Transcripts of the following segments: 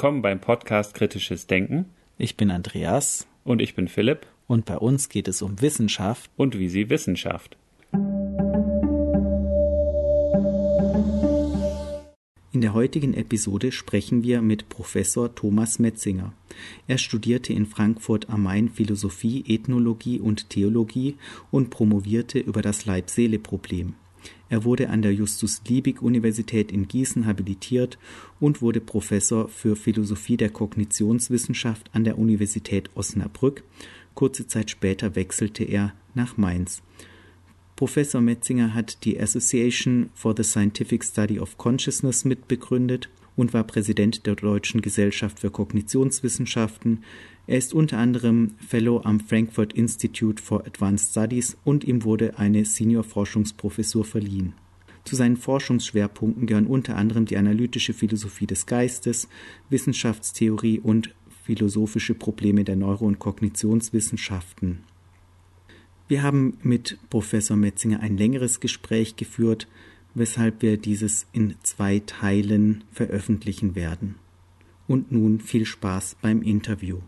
Willkommen beim Podcast Kritisches Denken. Ich bin Andreas. Und ich bin Philipp. Und bei uns geht es um Wissenschaft. Und wie sie Wissenschaft. In der heutigen Episode sprechen wir mit Professor Thomas Metzinger. Er studierte in Frankfurt am Main Philosophie, Ethnologie und Theologie und promovierte über das Leib-Seele-Problem. Er wurde an der Justus-Liebig-Universität in Gießen habilitiert und wurde Professor für Philosophie der Kognitionswissenschaft an der Universität Osnabrück. Kurze Zeit später wechselte er nach Mainz. Professor Metzinger hat die Association for the Scientific Study of Consciousness mitbegründet und war Präsident der Deutschen Gesellschaft für Kognitionswissenschaften. Er ist unter anderem Fellow am Frankfurt Institute for Advanced Studies und ihm wurde eine Senior-Forschungsprofessur verliehen. Zu seinen Forschungsschwerpunkten gehören unter anderem die analytische Philosophie des Geistes, Wissenschaftstheorie und philosophische Probleme der Neuro- und Kognitionswissenschaften. Wir haben mit Professor Metzinger ein längeres Gespräch geführt, weshalb wir dieses in zwei Teilen veröffentlichen werden. Und nun viel Spaß beim Interview.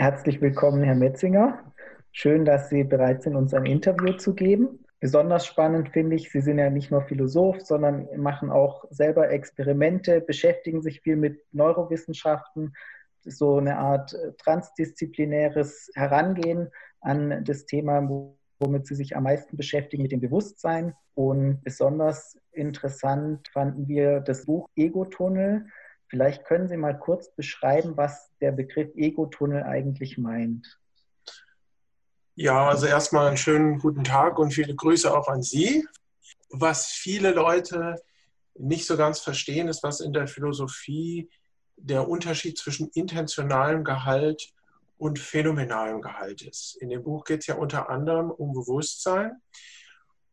Herzlich willkommen, Herr Metzinger. Schön, dass Sie bereit sind, uns ein Interview zu geben. Besonders spannend finde ich, Sie sind ja nicht nur Philosoph, sondern machen auch selber Experimente, beschäftigen sich viel mit Neurowissenschaften, so eine Art transdisziplinäres Herangehen an das Thema, womit Sie sich am meisten beschäftigen, mit dem Bewusstsein. Und besonders interessant fanden wir das Buch Ego-Tunnel. Vielleicht können Sie mal kurz beschreiben, was der Begriff Ego-Tunnel eigentlich meint. Ja, also erstmal einen schönen guten Tag und viele Grüße auch an Sie. Was viele Leute nicht so ganz verstehen, ist, was in der Philosophie der Unterschied zwischen intentionalem Gehalt und phänomenalem Gehalt ist. In dem Buch geht es ja unter anderem um Bewusstsein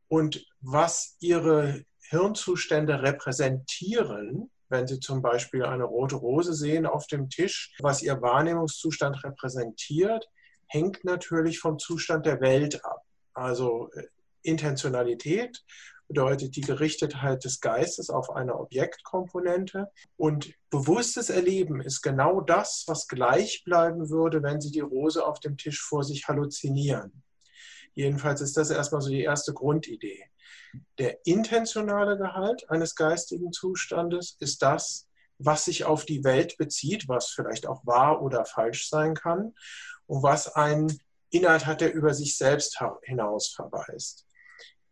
und was ihre Hirnzustände repräsentieren, wenn Sie zum Beispiel eine rote Rose sehen auf dem Tisch, was Ihr Wahrnehmungszustand repräsentiert, hängt natürlich vom Zustand der Welt ab. Also äh, Intentionalität bedeutet die Gerichtetheit des Geistes auf eine Objektkomponente. Und bewusstes Erleben ist genau das, was gleich bleiben würde, wenn Sie die Rose auf dem Tisch vor sich halluzinieren. Jedenfalls ist das erstmal so die erste Grundidee. Der intentionale Gehalt eines geistigen Zustandes ist das, was sich auf die Welt bezieht, was vielleicht auch wahr oder falsch sein kann und was einen Inhalt hat, der über sich selbst hinaus verweist.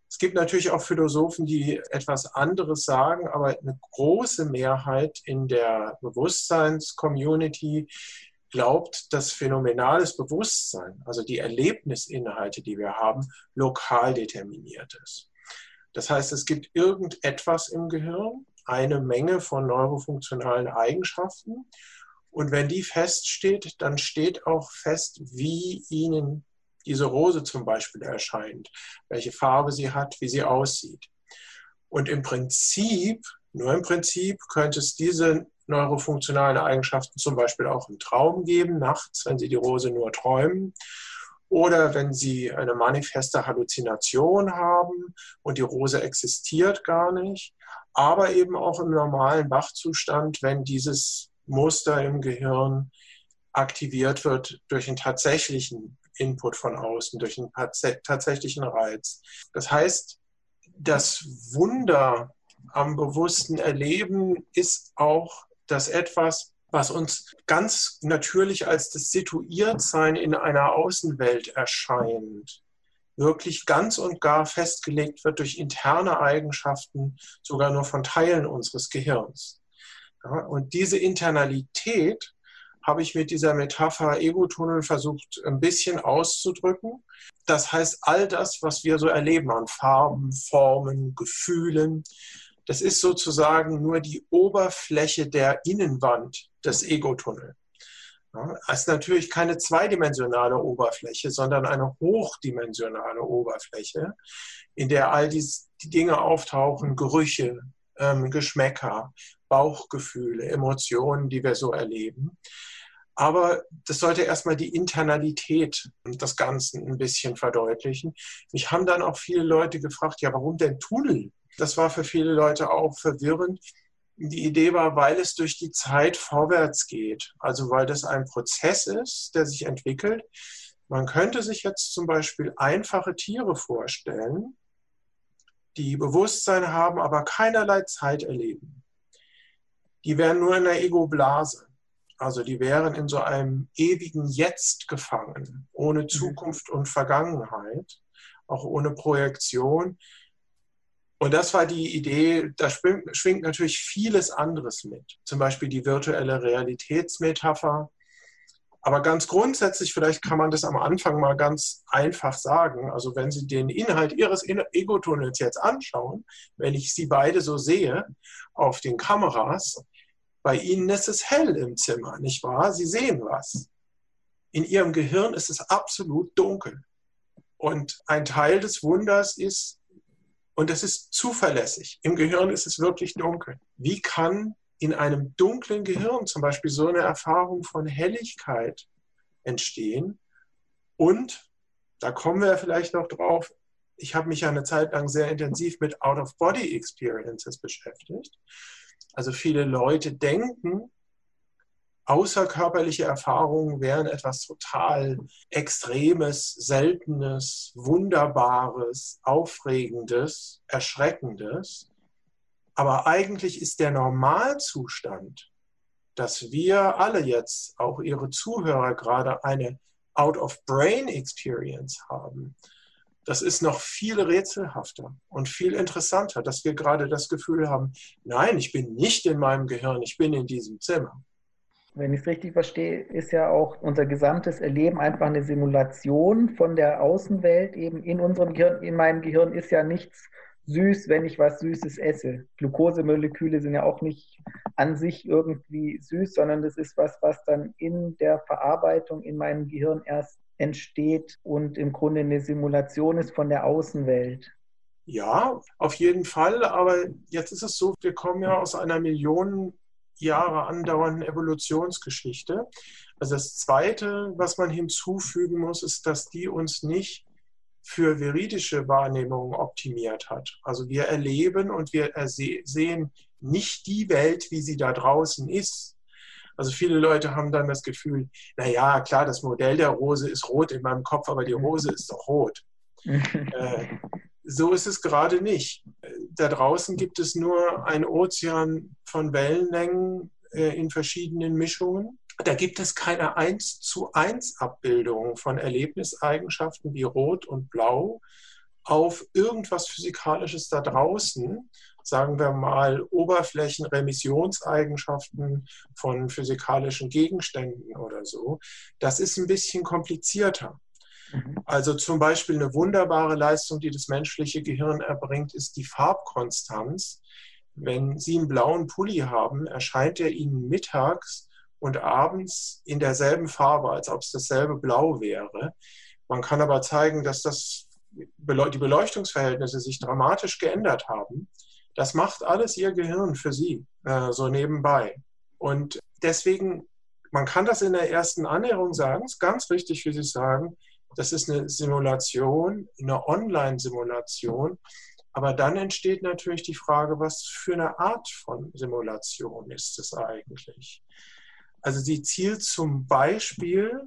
Es gibt natürlich auch Philosophen, die etwas anderes sagen, aber eine große Mehrheit in der Bewusstseins-Community glaubt, dass phänomenales Bewusstsein, also die Erlebnisinhalte, die wir haben, lokal determiniert ist. Das heißt, es gibt irgendetwas im Gehirn, eine Menge von neurofunktionalen Eigenschaften. Und wenn die feststeht, dann steht auch fest, wie Ihnen diese Rose zum Beispiel erscheint, welche Farbe sie hat, wie sie aussieht. Und im Prinzip, nur im Prinzip, könnte es diese neurofunktionalen Eigenschaften zum Beispiel auch im Traum geben, nachts, wenn Sie die Rose nur träumen. Oder wenn Sie eine manifeste Halluzination haben und die Rose existiert gar nicht. Aber eben auch im normalen Wachzustand, wenn dieses Muster im Gehirn aktiviert wird durch einen tatsächlichen Input von außen, durch einen tatsächlichen Reiz. Das heißt, das Wunder am bewussten Erleben ist auch das etwas, was uns ganz natürlich als das Situiertsein in einer Außenwelt erscheint, wirklich ganz und gar festgelegt wird durch interne Eigenschaften, sogar nur von Teilen unseres Gehirns. Ja, und diese Internalität habe ich mit dieser Metapher Ego-Tunnel versucht, ein bisschen auszudrücken. Das heißt, all das, was wir so erleben an Farben, Formen, Gefühlen, das ist sozusagen nur die Oberfläche der Innenwand des Ego-Tunnel. Ja, es ist natürlich keine zweidimensionale Oberfläche, sondern eine hochdimensionale Oberfläche, in der all die Dinge auftauchen, Gerüche, ähm, Geschmäcker, Bauchgefühle, Emotionen, die wir so erleben. Aber das sollte erstmal die Internalität des Ganzen ein bisschen verdeutlichen. Mich haben dann auch viele Leute gefragt, ja, warum denn Tunnel? Das war für viele Leute auch verwirrend. Die Idee war, weil es durch die Zeit vorwärts geht, also weil das ein Prozess ist, der sich entwickelt. Man könnte sich jetzt zum Beispiel einfache Tiere vorstellen, die Bewusstsein haben, aber keinerlei Zeit erleben. Die wären nur in der Ego-Blase. Also die wären in so einem ewigen Jetzt gefangen, ohne mhm. Zukunft und Vergangenheit, auch ohne Projektion. Und das war die Idee, da schwingt, natürlich vieles anderes mit. Zum Beispiel die virtuelle Realitätsmetapher. Aber ganz grundsätzlich, vielleicht kann man das am Anfang mal ganz einfach sagen. Also wenn Sie den Inhalt Ihres Ego-Tunnels jetzt anschauen, wenn ich Sie beide so sehe auf den Kameras, bei Ihnen ist es hell im Zimmer, nicht wahr? Sie sehen was. In Ihrem Gehirn ist es absolut dunkel. Und ein Teil des Wunders ist, und das ist zuverlässig, im Gehirn ist es wirklich dunkel. Wie kann in einem dunklen Gehirn zum Beispiel so eine Erfahrung von Helligkeit entstehen? Und da kommen wir vielleicht noch drauf. Ich habe mich ja eine Zeit lang sehr intensiv mit Out-of-Body-Experiences beschäftigt. Also viele Leute denken, außerkörperliche Erfahrungen wären etwas total Extremes, Seltenes, Wunderbares, Aufregendes, Erschreckendes. Aber eigentlich ist der Normalzustand, dass wir alle jetzt, auch Ihre Zuhörer gerade, eine Out-of-Brain-Experience haben, das ist noch viel rätselhafter und viel interessanter, dass wir gerade das Gefühl haben, nein, ich bin nicht in meinem Gehirn, ich bin in diesem Zimmer. Wenn ich es richtig verstehe, ist ja auch unser gesamtes Erleben einfach eine Simulation von der Außenwelt eben in unserem Gehirn. In meinem Gehirn ist ja nichts süß, wenn ich was Süßes esse. Glukosemoleküle sind ja auch nicht an sich irgendwie süß, sondern das ist was, was dann in der Verarbeitung in meinem Gehirn erst entsteht und im Grunde eine Simulation ist von der Außenwelt. Ja, auf jeden Fall. Aber jetzt ist es so, wir kommen ja aus einer Millionen Jahre andauernden Evolutionsgeschichte. Also das Zweite, was man hinzufügen muss, ist, dass die uns nicht für veridische Wahrnehmungen optimiert hat. Also wir erleben und wir sehen nicht die Welt, wie sie da draußen ist, also viele Leute haben dann das Gefühl, naja, klar, das Modell der Rose ist rot in meinem Kopf, aber die Rose ist doch rot. äh, so ist es gerade nicht. Da draußen gibt es nur ein Ozean von Wellenlängen äh, in verschiedenen Mischungen. Da gibt es keine 1 zu 1 Abbildung von Erlebniseigenschaften wie Rot und Blau auf irgendwas Physikalisches da draußen, sagen wir mal, Oberflächenremissionseigenschaften von physikalischen Gegenständen oder so, das ist ein bisschen komplizierter. Mhm. Also zum Beispiel eine wunderbare Leistung, die das menschliche Gehirn erbringt, ist die Farbkonstanz. Wenn Sie einen blauen Pulli haben, erscheint er Ihnen mittags und abends in derselben Farbe, als ob es dasselbe Blau wäre. Man kann aber zeigen, dass das, die Beleuchtungsverhältnisse sich dramatisch geändert haben. Das macht alles ihr Gehirn für sie, äh, so nebenbei. Und deswegen, man kann das in der ersten Annäherung sagen, ist ganz wichtig, wie Sie sagen, das ist eine Simulation, eine Online-Simulation. Aber dann entsteht natürlich die Frage, was für eine Art von Simulation ist es eigentlich? Also sie zielt zum Beispiel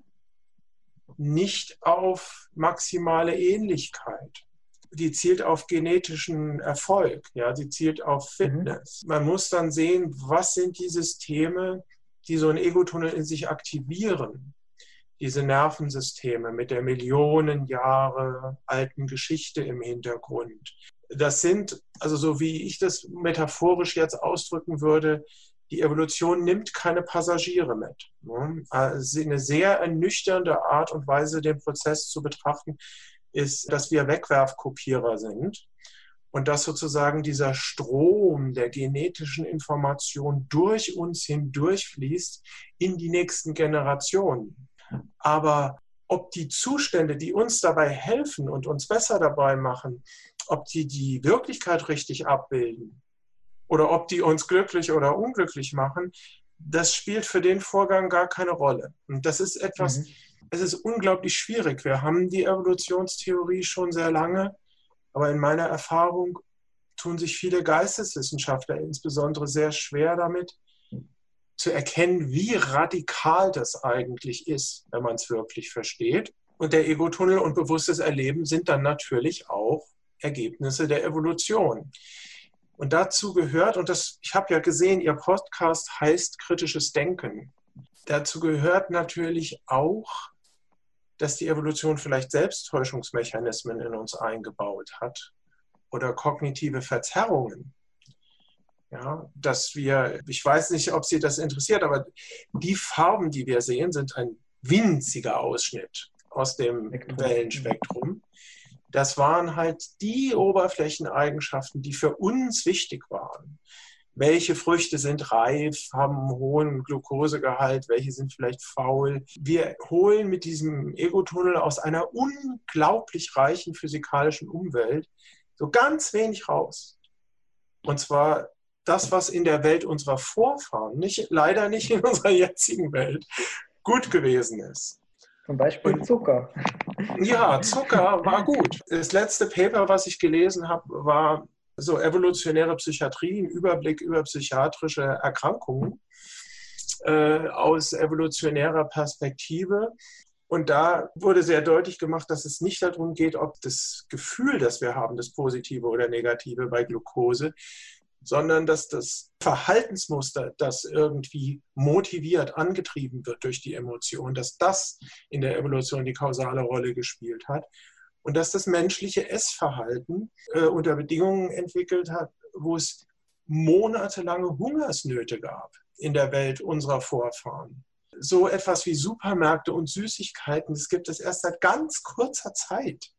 nicht auf maximale Ähnlichkeit die zielt auf genetischen Erfolg, ja, die zielt auf mhm. Fitness. Man muss dann sehen, was sind die Systeme, die so einen Egotunnel in sich aktivieren. Diese Nervensysteme mit der Millionen Jahre alten Geschichte im Hintergrund. Das sind, also so wie ich das metaphorisch jetzt ausdrücken würde, die Evolution nimmt keine Passagiere mit. Ne? Also eine sehr ernüchternde Art und Weise, den Prozess zu betrachten, ist, dass wir Wegwerfkopierer sind und dass sozusagen dieser Strom der genetischen Information durch uns hindurchfließt in die nächsten Generationen. Aber ob die Zustände, die uns dabei helfen und uns besser dabei machen, ob die die Wirklichkeit richtig abbilden oder ob die uns glücklich oder unglücklich machen, das spielt für den Vorgang gar keine Rolle. Und das ist etwas, mhm es ist unglaublich schwierig. Wir haben die Evolutionstheorie schon sehr lange, aber in meiner Erfahrung tun sich viele Geisteswissenschaftler insbesondere sehr schwer damit, zu erkennen, wie radikal das eigentlich ist, wenn man es wirklich versteht. Und der Ego-Tunnel und bewusstes Erleben sind dann natürlich auch Ergebnisse der Evolution. Und dazu gehört, und das, ich habe ja gesehen, Ihr Podcast heißt kritisches Denken. Dazu gehört natürlich auch, dass die Evolution vielleicht Selbsttäuschungsmechanismen in uns eingebaut hat oder kognitive Verzerrungen. Ja, dass wir, ich weiß nicht, ob Sie das interessiert, aber die Farben, die wir sehen, sind ein winziger Ausschnitt aus dem Wellenspektrum. Das waren halt die Oberflächeneigenschaften, die für uns wichtig waren. Welche Früchte sind reif, haben einen hohen Glukosegehalt, welche sind vielleicht faul. Wir holen mit diesem Ego-Tunnel aus einer unglaublich reichen physikalischen Umwelt so ganz wenig raus. Und zwar das, was in der Welt unserer Vorfahren, nicht, leider nicht in unserer jetzigen Welt, gut gewesen ist. Zum Beispiel Zucker. Ja, Zucker war gut. Das letzte Paper, was ich gelesen habe, war so evolutionäre Psychiatrie, ein Überblick über psychiatrische Erkrankungen äh, aus evolutionärer Perspektive. Und da wurde sehr deutlich gemacht, dass es nicht darum geht, ob das Gefühl, das wir haben, das Positive oder Negative bei Glucose, sondern dass das Verhaltensmuster, das irgendwie motiviert, angetrieben wird durch die Emotion, dass das in der Evolution die kausale Rolle gespielt hat und dass das menschliche Essverhalten äh, unter Bedingungen entwickelt hat, wo es monatelange Hungersnöte gab in der Welt unserer Vorfahren. So etwas wie Supermärkte und Süßigkeiten, das gibt es erst seit ganz kurzer Zeit.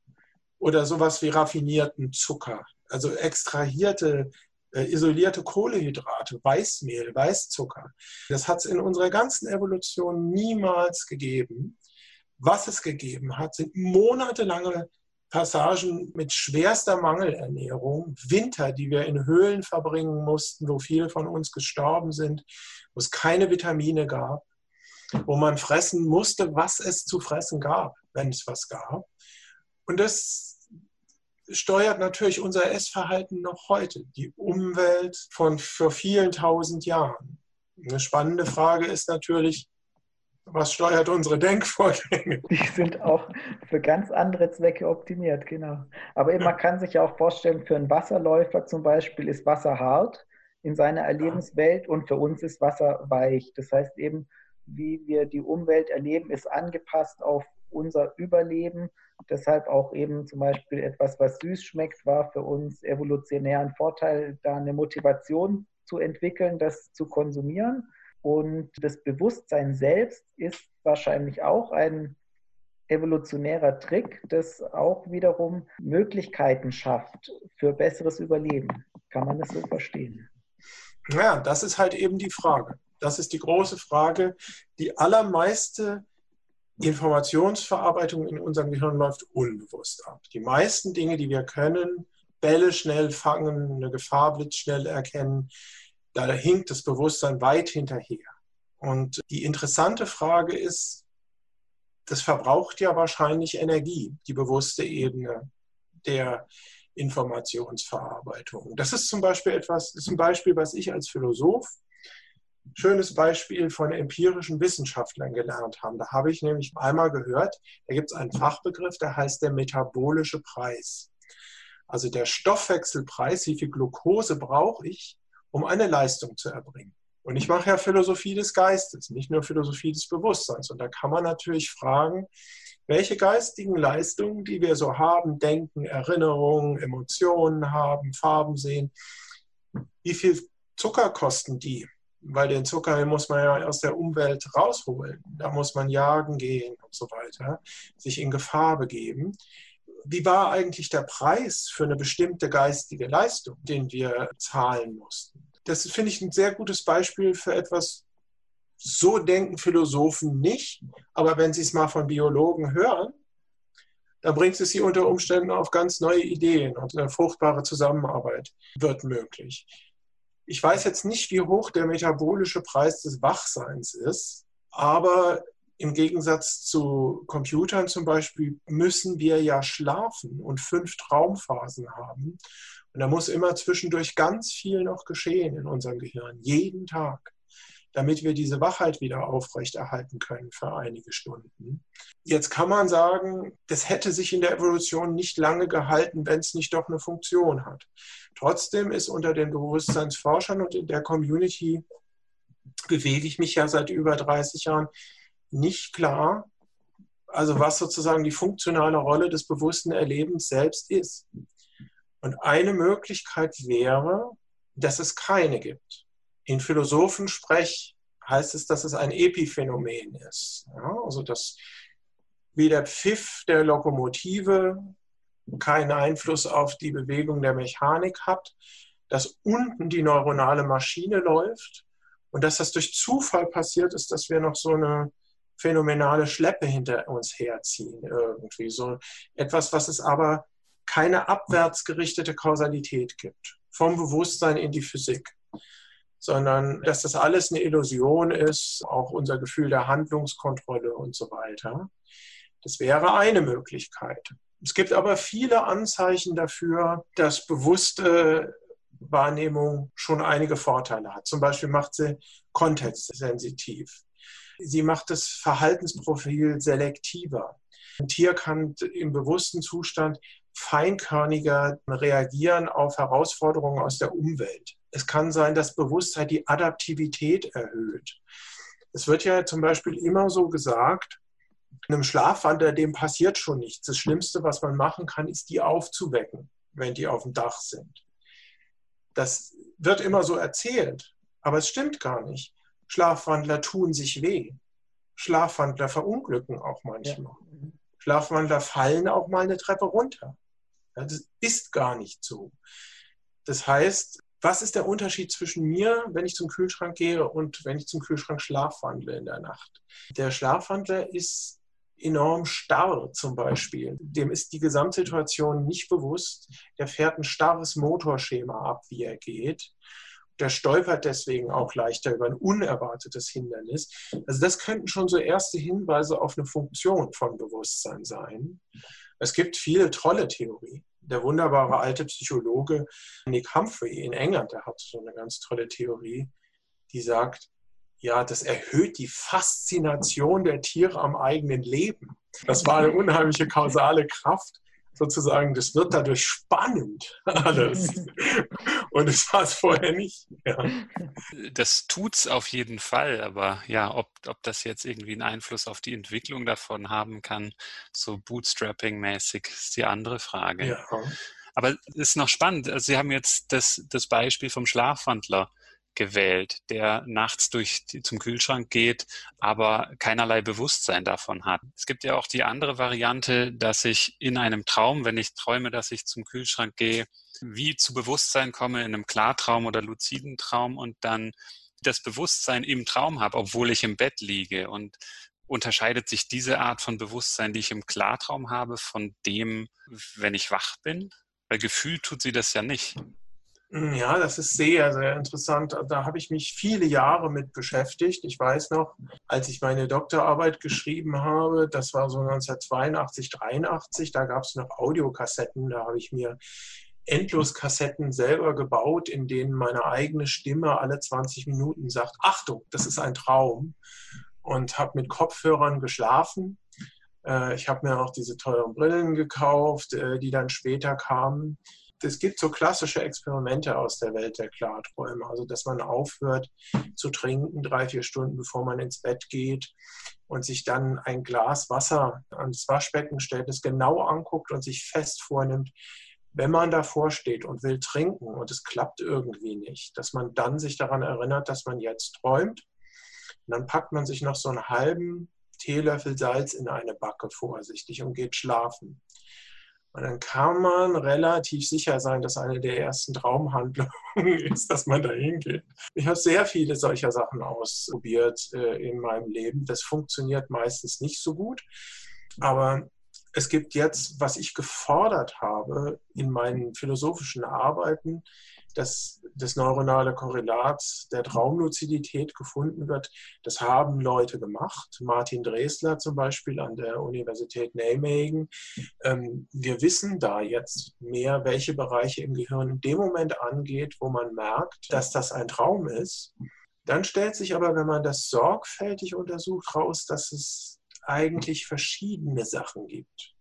Oder sowas wie raffinierten Zucker, also extrahierte isolierte Kohlehydrate, Weißmehl, Weißzucker. Das hat es in unserer ganzen Evolution niemals gegeben. Was es gegeben hat, sind monatelange Passagen mit schwerster Mangelernährung, Winter, die wir in Höhlen verbringen mussten, wo viele von uns gestorben sind, wo es keine Vitamine gab, wo man fressen musste, was es zu fressen gab, wenn es was gab. Und das steuert natürlich unser Essverhalten noch heute, die Umwelt von vor vielen tausend Jahren. Eine spannende Frage ist natürlich, was steuert unsere Denkvorgänge? Die sind auch für ganz andere Zwecke optimiert, genau. Aber man kann sich ja auch vorstellen, für einen Wasserläufer zum Beispiel ist Wasser hart in seiner Erlebenswelt und für uns ist Wasser weich. Das heißt eben, wie wir die Umwelt erleben, ist angepasst auf unser Überleben. Deshalb auch eben zum Beispiel etwas, was süß schmeckt, war für uns evolutionär ein Vorteil, da eine Motivation zu entwickeln, das zu konsumieren. Und das Bewusstsein selbst ist wahrscheinlich auch ein evolutionärer Trick, das auch wiederum Möglichkeiten schafft für besseres Überleben. Kann man das so verstehen? Ja, das ist halt eben die Frage. Das ist die große Frage. Die allermeiste Informationsverarbeitung in unserem Gehirn läuft unbewusst ab. Die meisten Dinge, die wir können, Bälle schnell fangen, eine Gefahr blitzschnell erkennen, da hinkt das Bewusstsein weit hinterher. Und die interessante Frage ist, das verbraucht ja wahrscheinlich Energie, die bewusste Ebene der Informationsverarbeitung. Das ist zum Beispiel etwas, ist ein Beispiel, was ich als Philosoph schönes Beispiel von empirischen Wissenschaftlern gelernt habe. Da habe ich nämlich einmal gehört, da gibt es einen Fachbegriff, der heißt der metabolische Preis. Also der Stoffwechselpreis, wie viel Glucose brauche ich, um eine Leistung zu erbringen. Und ich mache ja Philosophie des Geistes, nicht nur Philosophie des Bewusstseins. Und da kann man natürlich fragen, welche geistigen Leistungen, die wir so haben, Denken, Erinnerungen, Emotionen haben, Farben sehen, wie viel Zucker kosten die? Weil den Zucker muss man ja aus der Umwelt rausholen. Da muss man jagen gehen und so weiter, sich in Gefahr begeben. Wie war eigentlich der Preis für eine bestimmte geistige Leistung, den wir zahlen mussten? Das finde ich ein sehr gutes Beispiel für etwas, so denken Philosophen nicht, aber wenn sie es mal von Biologen hören, dann bringt es sie unter Umständen auf ganz neue Ideen und eine fruchtbare Zusammenarbeit wird möglich. Ich weiß jetzt nicht, wie hoch der metabolische Preis des Wachseins ist, aber im Gegensatz zu Computern zum Beispiel müssen wir ja schlafen und fünf Traumphasen haben. Und da muss immer zwischendurch ganz viel noch geschehen in unserem Gehirn, jeden Tag, damit wir diese Wachheit wieder aufrechterhalten können für einige Stunden. Jetzt kann man sagen, das hätte sich in der Evolution nicht lange gehalten, wenn es nicht doch eine Funktion hat. Trotzdem ist unter den Bewusstseinsforschern und in der Community bewege ich mich ja seit über 30 Jahren, nicht klar, also was sozusagen die funktionale Rolle des bewussten Erlebens selbst ist. Und eine Möglichkeit wäre, dass es keine gibt. In Philosophensprech heißt es, dass es ein Epiphänomen ist. Ja, also dass wie der Pfiff der Lokomotive keinen Einfluss auf die Bewegung der Mechanik hat, dass unten die neuronale Maschine läuft und dass das durch Zufall passiert ist, dass wir noch so eine phänomenale Schleppe hinter uns herziehen irgendwie. So etwas, was es aber keine abwärtsgerichtete Kausalität gibt. Vom Bewusstsein in die Physik. Sondern dass das alles eine Illusion ist, auch unser Gefühl der Handlungskontrolle und so weiter. Das wäre eine Möglichkeit. Es gibt aber viele Anzeichen dafür, dass bewusste Wahrnehmung schon einige Vorteile hat. Zum Beispiel macht sie kontextsensitiv. Sie macht das Verhaltensprofil selektiver. Ein Tier kann im bewussten Zustand feinkörniger reagieren auf Herausforderungen aus der Umwelt. Es kann sein, dass Bewusstsein die Adaptivität erhöht. Es wird ja zum Beispiel immer so gesagt, einem Schlafwandler, dem passiert schon nichts. Das Schlimmste, was man machen kann, ist, die aufzuwecken, wenn die auf dem Dach sind. Das wird immer so erzählt, aber es stimmt gar nicht. Schlafwandler tun sich weh. Schlafwandler verunglücken auch manchmal. Ja. Schlafwandler fallen auch mal eine Treppe runter. Das ist gar nicht so. Das heißt, was ist der Unterschied zwischen mir, wenn ich zum Kühlschrank gehe und wenn ich zum Kühlschrank schlafwandle in der Nacht? Der Schlafwandler ist enorm starr zum Beispiel. Dem ist die Gesamtsituation nicht bewusst. Der fährt ein starres Motorschema ab, wie er geht der stolpert deswegen auch leichter über ein unerwartetes Hindernis. Also das könnten schon so erste Hinweise auf eine Funktion von Bewusstsein sein. Es gibt viele tolle Theorien. Der wunderbare alte Psychologe Nick Humphrey in England, der hat so eine ganz tolle Theorie, die sagt, ja, das erhöht die Faszination der Tiere am eigenen Leben. Das war eine unheimliche kausale Kraft sozusagen, das wird dadurch spannend alles. Und es war es vorher nicht. Ja. Das es auf jeden Fall, aber ja, ob, ob das jetzt irgendwie einen Einfluss auf die Entwicklung davon haben kann, so Bootstrapping-mäßig, ist die andere Frage. Ja. Aber es ist noch spannend. Also Sie haben jetzt das, das Beispiel vom Schlafwandler gewählt, der nachts durch die, zum Kühlschrank geht, aber keinerlei Bewusstsein davon hat. Es gibt ja auch die andere Variante, dass ich in einem Traum, wenn ich träume, dass ich zum Kühlschrank gehe, wie zu Bewusstsein komme in einem Klartraum oder luziden Traum und dann das Bewusstsein im Traum habe, obwohl ich im Bett liege. Und unterscheidet sich diese Art von Bewusstsein, die ich im Klartraum habe, von dem, wenn ich wach bin? Weil gefühlt tut sie das ja nicht. Hm, ja, das ist sehr, sehr interessant. Da habe ich mich viele Jahre mit beschäftigt. Ich weiß noch, als ich meine Doktorarbeit geschrieben habe, das war so 1982, 83, da gab es noch Audiokassetten. Da habe ich mir Endloskassetten selber gebaut, in denen meine eigene Stimme alle 20 Minuten sagt, Achtung, das ist ein Traum. Und habe mit Kopfhörern geschlafen. Äh, ich habe mir auch diese teuren Brillen gekauft, äh, die dann später kamen es gibt so klassische Experimente aus der Welt der Klarträume, also dass man aufhört zu trinken drei, vier Stunden, bevor man ins Bett geht und sich dann ein Glas Wasser ans Waschbecken stellt, es genau anguckt und sich fest vornimmt, wenn man davor steht und will trinken und es klappt irgendwie nicht, dass man dann sich daran erinnert, dass man jetzt träumt. Und dann packt man sich noch so einen halben Teelöffel Salz in eine Backe vorsichtig und geht schlafen. Und dann kann man relativ sicher sein, dass eine der ersten Traumhandlungen ist, dass man da hingeht. Ich habe sehr viele solcher Sachen ausprobiert äh, in meinem Leben. Das funktioniert meistens nicht so gut. Aber es gibt jetzt, was ich gefordert habe in meinen philosophischen Arbeiten, dass das neuronale Korrelat der Traumluzidität gefunden wird. Das haben Leute gemacht. Martin Dresler zum Beispiel an der Universität Nijmegen. Ähm, wir wissen da jetzt mehr, welche Bereiche im Gehirn in dem Moment angeht, wo man merkt, dass das ein Traum ist. Dann stellt sich aber, wenn man das sorgfältig untersucht, raus, dass es eigentlich verschiedene Sachen gibt.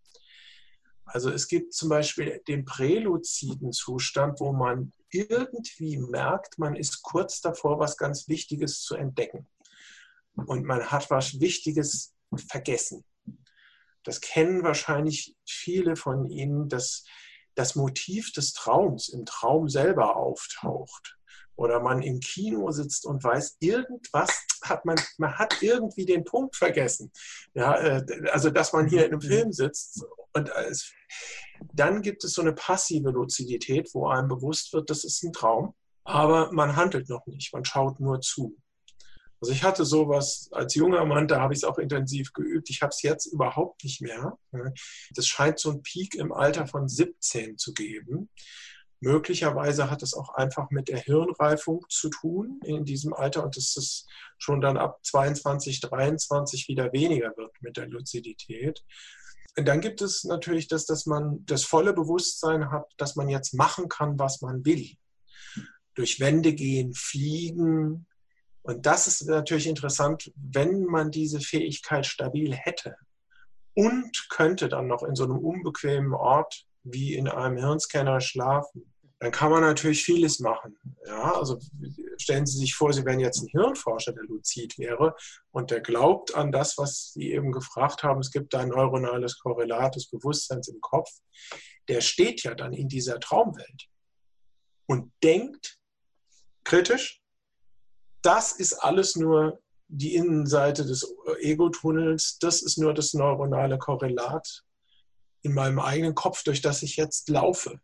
Also es gibt zum Beispiel den präluziden Zustand, wo man irgendwie merkt, man ist kurz davor, was ganz Wichtiges zu entdecken. Und man hat was Wichtiges vergessen. Das kennen wahrscheinlich viele von Ihnen, dass das Motiv des Traums im Traum selber auftaucht oder man im Kino sitzt und weiß, irgendwas hat man, man hat irgendwie den Punkt vergessen. Ja, äh, also, dass man hier in einem Film sitzt und es, dann gibt es so eine passive Luzidität, wo einem bewusst wird, das ist ein Traum, aber man handelt noch nicht, man schaut nur zu. Also ich hatte sowas als junger Mann, da habe ich es auch intensiv geübt. Ich habe es jetzt überhaupt nicht mehr. Das scheint so ein Peak im Alter von 17 zu geben. Möglicherweise hat es auch einfach mit der Hirnreifung zu tun in diesem Alter und dass es schon dann ab 22, 23 wieder weniger wird mit der Luzidität. Und dann gibt es natürlich das, dass man das volle Bewusstsein hat, dass man jetzt machen kann, was man will. Durch Wände gehen, fliegen. Und das ist natürlich interessant, wenn man diese Fähigkeit stabil hätte und könnte dann noch in so einem unbequemen Ort wie in einem Hirnscanner schlafen, dann kann man natürlich vieles machen. Ja, also stellen Sie sich vor, Sie wären jetzt ein Hirnforscher, der luzid wäre und der glaubt an das, was Sie eben gefragt haben. Es gibt ein neuronales Korrelat des Bewusstseins im Kopf. Der steht ja dann in dieser Traumwelt und denkt kritisch, das ist alles nur die Innenseite des Ego-Tunnels, das ist nur das neuronale Korrelat in meinem eigenen Kopf, durch das ich jetzt laufe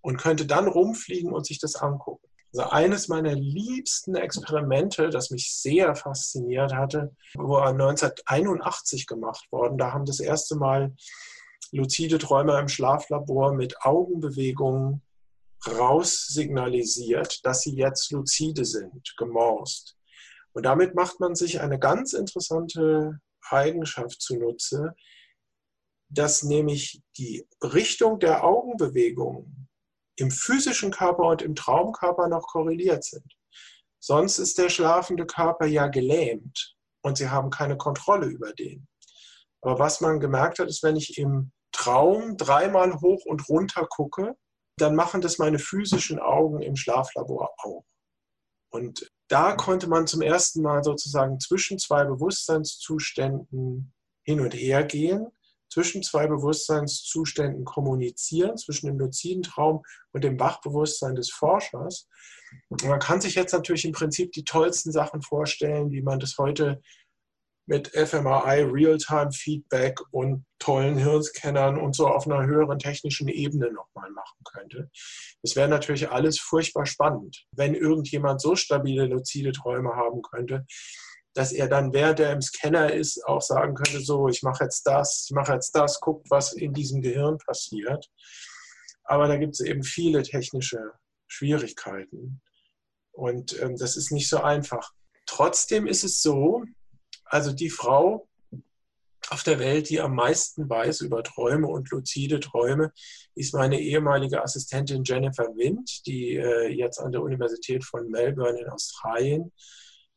und könnte dann rumfliegen und sich das angucken. Also eines meiner liebsten Experimente, das mich sehr fasziniert hatte, war 1981 gemacht worden. Da haben das erste Mal luzide Träumer im Schlaflabor mit Augenbewegungen raussignalisiert, dass sie jetzt luzide sind, gemorst. Und damit macht man sich eine ganz interessante Eigenschaft zunutze, dass nämlich die Richtung der Augenbewegung im physischen Körper und im Traumkörper noch korreliert sind. Sonst ist der schlafende Körper ja gelähmt und sie haben keine Kontrolle über den. Aber was man gemerkt hat, ist, wenn ich im Traum dreimal hoch und runter gucke, dann machen das meine physischen Augen im Schlaflabor auch. Und da konnte man zum ersten Mal sozusagen zwischen zwei Bewusstseinszuständen hin und her gehen zwischen zwei Bewusstseinszuständen kommunizieren, zwischen dem luziden Traum und dem Wachbewusstsein des Forschers. Und man kann sich jetzt natürlich im Prinzip die tollsten Sachen vorstellen, wie man das heute mit fMRI, Realtime-Feedback und tollen Hirnscannern und so auf einer höheren technischen Ebene nochmal machen könnte. Das wäre natürlich alles furchtbar spannend, wenn irgendjemand so stabile, luzide Träume haben könnte, dass er dann, während er im Scanner ist, auch sagen könnte, so, ich mache jetzt das, ich mache jetzt das, guckt, was in diesem Gehirn passiert. Aber da gibt es eben viele technische Schwierigkeiten. Und ähm, das ist nicht so einfach. Trotzdem ist es so, also die Frau auf der Welt, die am meisten weiß über Träume und luzide Träume, ist meine ehemalige Assistentin Jennifer Wind, die äh, jetzt an der Universität von Melbourne in Australien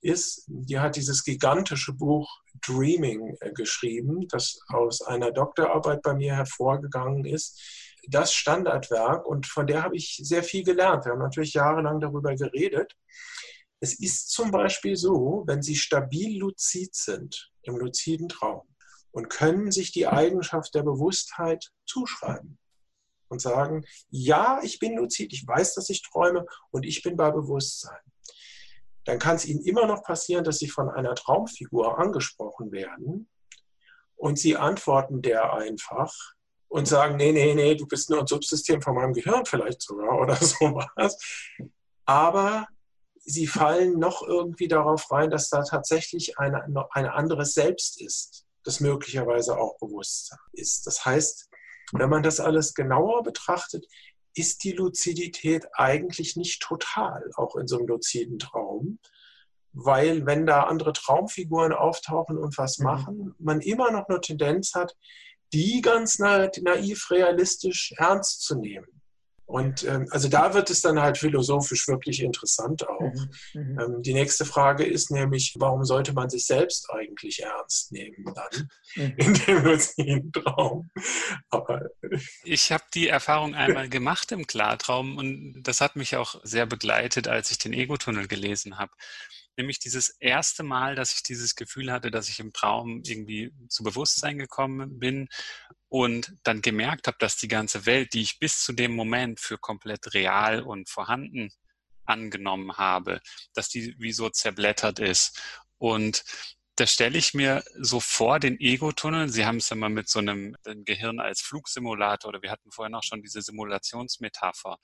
ist, die hat dieses gigantische Buch Dreaming äh, geschrieben, das aus einer Doktorarbeit bei mir hervorgegangen ist. Das Standardwerk und von der habe ich sehr viel gelernt. Wir haben natürlich jahrelang darüber geredet. Es ist zum Beispiel so, wenn Sie stabil luzid sind im luziden Traum und können sich die Eigenschaft der Bewusstheit zuschreiben und sagen, ja, ich bin luzid, ich weiß, dass ich träume und ich bin bei Bewusstsein dann kann es ihnen immer noch passieren, dass sie von einer Traumfigur angesprochen werden und sie antworten der einfach und sagen, nee, nee, nee, du bist nur ein Subsystem von meinem Gehirn vielleicht sogar oder sowas. Aber sie fallen noch irgendwie darauf rein, dass da tatsächlich eine, ein anderes Selbst ist, das möglicherweise auch Bewusstsein ist. Das heißt, wenn man das alles genauer betrachtet, ist die Luzidität eigentlich nicht total, auch in so einem luziden Traum. Weil wenn da andere Traumfiguren auftauchen und was mhm. machen, man immer noch eine Tendenz hat, die ganz naiv realistisch ernst zu nehmen. Und ähm, also da wird es dann halt philosophisch wirklich interessant auch. Mhm, mhm. Ähm, die nächste Frage ist nämlich, warum sollte man sich selbst eigentlich ernst nehmen dann mhm. in dem luziden Traum? Aber ich habe die Erfahrung einmal gemacht im Klartraum und das hat mich auch sehr begleitet, als ich den Ego-Tunnel gelesen habe nämlich dieses erste Mal, dass ich dieses Gefühl hatte, dass ich im Traum irgendwie zu Bewusstsein gekommen bin und dann gemerkt habe, dass die ganze Welt, die ich bis zu dem Moment für komplett real und vorhanden angenommen habe, dass die wie so zerblättert ist. Und da stelle ich mir so vor, den Ego-Tunnel, Sie haben es ja mal mit so einem Gehirn als Flugsimulator oder wir hatten vorhin auch schon diese Simulationsmetapher,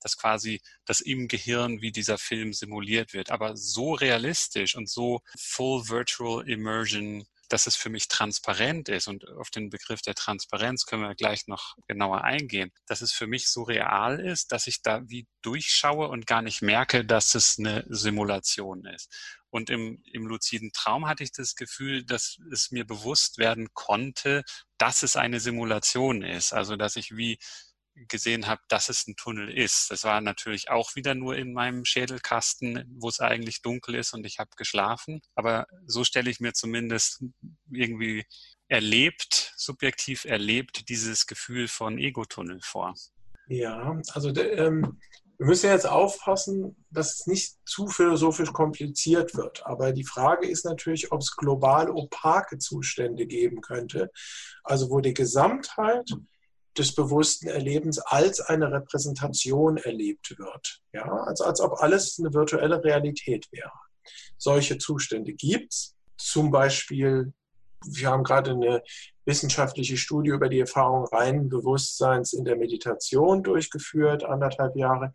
dass quasi das im Gehirn wie dieser Film simuliert wird, aber so realistisch und so full virtual immersion dass es für mich transparent ist und auf den Begriff der Transparenz können wir gleich noch genauer eingehen, dass es für mich so real ist, dass ich da wie durchschaue und gar nicht merke, dass es eine Simulation ist. Und im, im luziden Traum hatte ich das Gefühl, dass es mir bewusst werden konnte, dass es eine Simulation ist. Also dass ich wie gesehen habe, dass es ein Tunnel ist. Das war natürlich auch wieder nur in meinem Schädelkasten, wo es eigentlich dunkel ist und ich habe geschlafen. Aber so stelle ich mir zumindest irgendwie erlebt, subjektiv erlebt, dieses Gefühl von Ego-Tunnel vor. Ja, also ähm, wir müssen jetzt aufpassen, dass es nicht zu philosophisch kompliziert wird. Aber die Frage ist natürlich, ob es global opake Zustände geben könnte. Also wo die Gesamtheit des bewussten Erlebens als eine Repräsentation erlebt wird. Ja, also als ob alles eine virtuelle Realität wäre. Solche Zustände gibt es. Zum Beispiel, wir haben gerade eine wissenschaftliche Studie über die Erfahrung reinen Bewusstseins in der Meditation durchgeführt, anderthalb Jahre.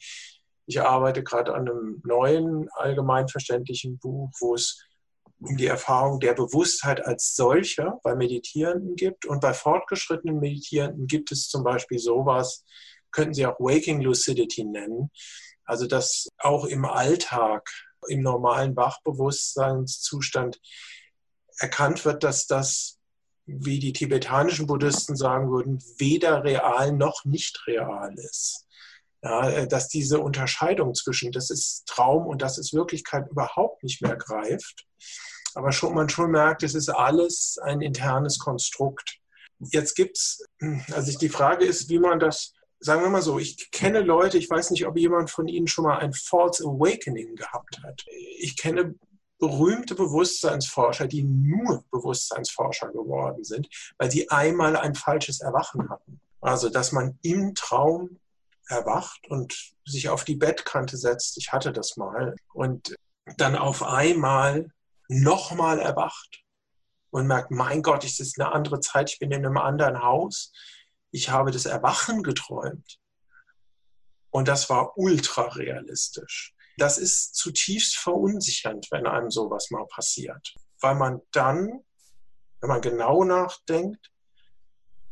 Ich arbeite gerade an einem neuen allgemeinverständlichen Buch, wo es um die Erfahrung der Bewusstheit als solcher bei Meditierenden gibt. Und bei fortgeschrittenen Meditierenden gibt es zum Beispiel sowas, könnten Sie auch Waking Lucidity nennen. Also dass auch im Alltag, im normalen Wachbewusstseinszustand erkannt wird, dass das, wie die tibetanischen Buddhisten sagen würden, weder real noch nicht real ist. Ja, dass diese Unterscheidung zwischen das ist Traum und das ist Wirklichkeit überhaupt nicht mehr greift aber schon, man schon merkt, es ist alles ein internes Konstrukt. Jetzt gibt es, also die Frage ist, wie man das, sagen wir mal so, ich kenne Leute, ich weiß nicht, ob jemand von Ihnen schon mal ein False Awakening gehabt hat. Ich kenne berühmte Bewusstseinsforscher, die nur Bewusstseinsforscher geworden sind, weil sie einmal ein falsches Erwachen hatten. Also, dass man im Traum erwacht und sich auf die Bettkante setzt, ich hatte das mal, und dann auf einmal nochmal erwacht und merkt, mein Gott, es ist eine andere Zeit, ich bin in einem anderen Haus. Ich habe das Erwachen geträumt. Und das war ultra realistisch. Das ist zutiefst verunsichernd, wenn einem sowas mal passiert. Weil man dann, wenn man genau nachdenkt,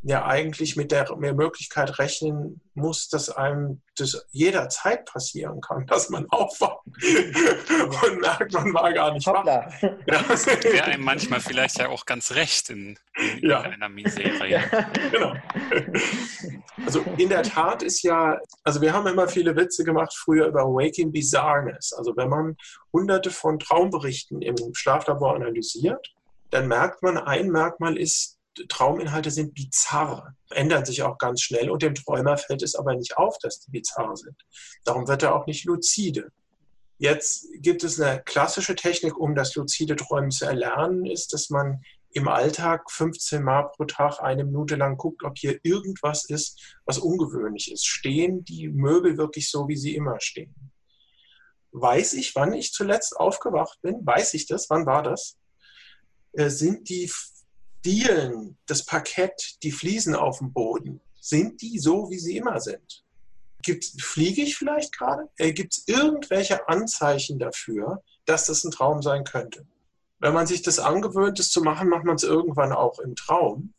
ja eigentlich mit der Möglichkeit rechnen muss, dass einem das jederzeit passieren kann, dass man aufwacht und merkt, man war gar nicht Hoppla. wach. Ja. Das wäre einem manchmal vielleicht ja auch ganz recht in, in ja. einer Misere. Ja. Genau. Also in der Tat ist ja, also wir haben immer viele Witze gemacht früher über Waking Bizarreness. Also wenn man hunderte von Traumberichten im Schlaflabor analysiert, dann merkt man, ein Merkmal ist, Trauminhalte sind bizarr, ändern sich auch ganz schnell und dem Träumer fällt es aber nicht auf, dass die bizarr sind. Darum wird er auch nicht lucide. Jetzt gibt es eine klassische Technik, um das luzide Träumen zu erlernen, ist, dass man im Alltag 15 Mal pro Tag eine Minute lang guckt, ob hier irgendwas ist, was ungewöhnlich ist. Stehen die Möbel wirklich so, wie sie immer stehen? Weiß ich, wann ich zuletzt aufgewacht bin? Weiß ich das? Wann war das? Äh, sind die Dielen, das Parkett, die Fliesen auf dem Boden, sind die so, wie sie immer sind? Gibt's, fliege ich vielleicht gerade? Äh, Gibt es irgendwelche Anzeichen dafür, dass das ein Traum sein könnte? Wenn man sich das angewöhnt, das zu machen, macht man es irgendwann auch im Traum.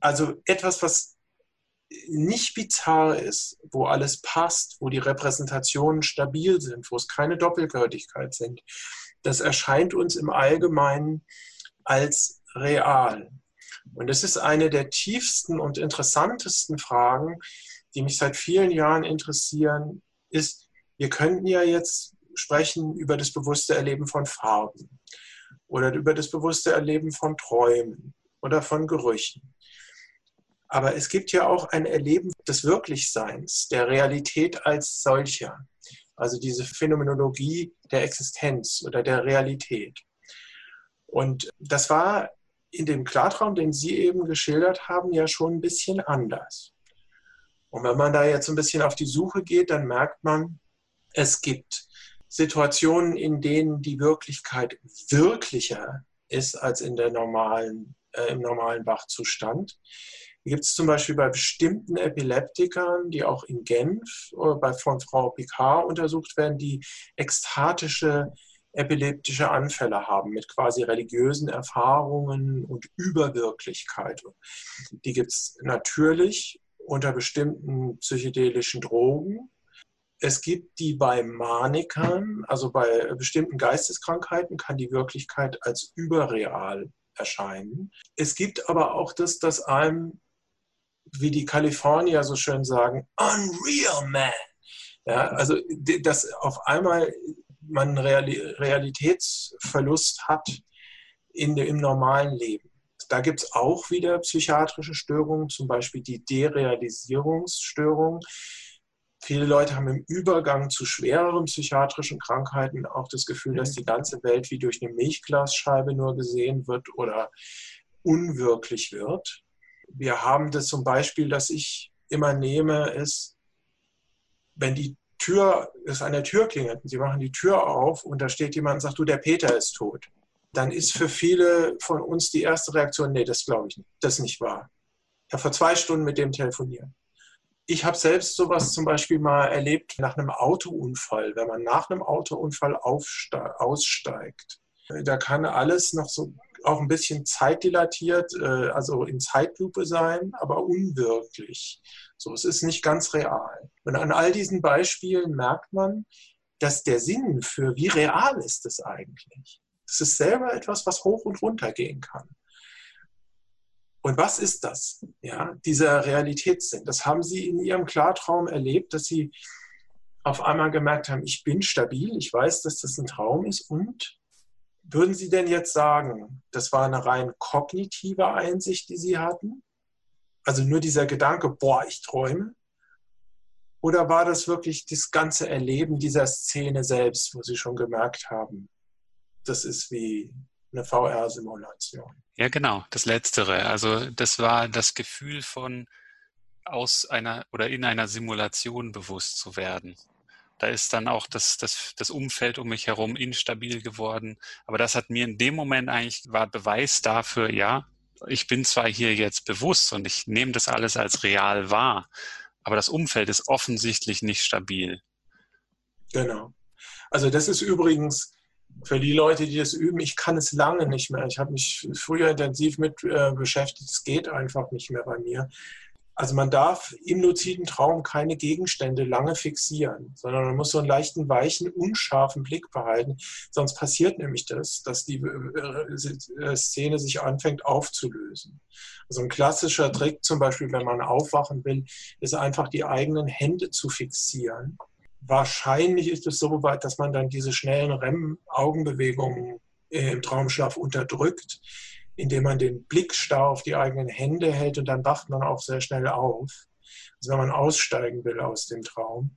Also etwas, was nicht bizarr ist, wo alles passt, wo die Repräsentationen stabil sind, wo es keine Doppelgültigkeit sind, das erscheint uns im Allgemeinen als real. Und das ist eine der tiefsten und interessantesten Fragen, die mich seit vielen Jahren interessieren, ist, wir könnten ja jetzt sprechen über das bewusste Erleben von Farben oder über das bewusste Erleben von Träumen oder von Gerüchen. Aber es gibt ja auch ein Erleben des Wirklichseins, der Realität als solcher. Also diese Phänomenologie der Existenz oder der Realität. Und das war in dem Klartraum, den Sie eben geschildert haben, ja schon ein bisschen anders. Und wenn man da jetzt ein bisschen auf die Suche geht, dann merkt man, es gibt Situationen, in denen die Wirklichkeit wirklicher ist als in der normalen, äh, im normalen Wachzustand gibt es zum Beispiel bei bestimmten Epileptikern, die auch in Genf äh, bei, von Frau Picard untersucht werden, die ekstatische epileptische Anfälle haben mit quasi religiösen Erfahrungen und Überwirklichkeit. Die gibt es natürlich unter bestimmten psychedelischen Drogen. Es gibt die bei Manikern, also bei bestimmten Geisteskrankheiten, kann die Wirklichkeit als überreal erscheinen. Es gibt aber auch das, dass einem wie die Kalifornier so schön sagen, unreal man. Ja, also, dass auf einmal man einen Realitätsverlust hat in, im normalen Leben. Da gibt es auch wieder psychiatrische Störungen, zum Beispiel die Derealisierungsstörung. Viele Leute haben im Übergang zu schwereren psychiatrischen Krankheiten auch das Gefühl, dass die ganze Welt wie durch eine Milchglasscheibe nur gesehen wird oder unwirklich wird wir haben das zum Beispiel, das ich immer nehme, ist, wenn die Tür, es an der Tür klingelt und sie machen die Tür auf und da steht jemand und sagt, du, der Peter ist tot. Dann ist für viele von uns die erste Reaktion, nee, das glaube ich nicht, das ist nicht wahr. Ich habe vor zwei Stunden mit dem telefoniert. Ich habe selbst sowas zum Beispiel mal erlebt nach einem Autounfall, wenn man nach einem Autounfall aussteigt. Da kann alles noch so auch ein bisschen zeitdilatiert, äh, also in Zeitlupe sein, aber unwirklich. So, es ist nicht ganz real. Und an all diesen Beispielen merkt man, dass der Sinn für wie real ist es eigentlich. Es ist selber etwas, was hoch und runter gehen kann. Und was ist das? Ja, dieser Realitätssinn. Das haben Sie in Ihrem Klartraum erlebt, dass Sie auf einmal gemerkt haben, ich bin stabil, ich weiß, dass das ein Traum ist und würden Sie denn jetzt sagen, das war eine rein kognitive Einsicht, die Sie hatten? Also nur dieser Gedanke, boah, ich träume? Oder war das wirklich das ganze Erleben dieser Szene selbst, wo Sie schon gemerkt haben, das ist wie eine VR-Simulation? Ja, genau, das Letztere. Also das war das Gefühl von aus einer oder in einer Simulation bewusst zu werden. Da ist dann auch das, das, das Umfeld um mich herum instabil geworden. Aber das hat mir in dem Moment eigentlich, war Beweis dafür, ja, ich bin zwar hier jetzt bewusst und ich nehme das alles als real wahr, aber das Umfeld ist offensichtlich nicht stabil. Genau. Also das ist übrigens für die Leute, die das üben, ich kann es lange nicht mehr. Ich habe mich früher intensiv mit äh, beschäftigt. Es geht einfach nicht mehr bei mir. Also man darf im luziden Traum keine Gegenstände lange fixieren, sondern man muss so einen leichten, weichen, unscharfen Blick behalten. Sonst passiert nämlich das, dass die äh, äh, Szene sich anfängt aufzulösen. Also ein klassischer Trick zum Beispiel, wenn man aufwachen will, ist einfach die eigenen Hände zu fixieren. Wahrscheinlich ist es so weit, dass man dann diese schnellen REM-Augenbewegungen im Traumschlaf unterdrückt indem man den Blick starr auf die eigenen Hände hält und dann wacht man auch sehr schnell auf. Also wenn man aussteigen will aus dem Traum.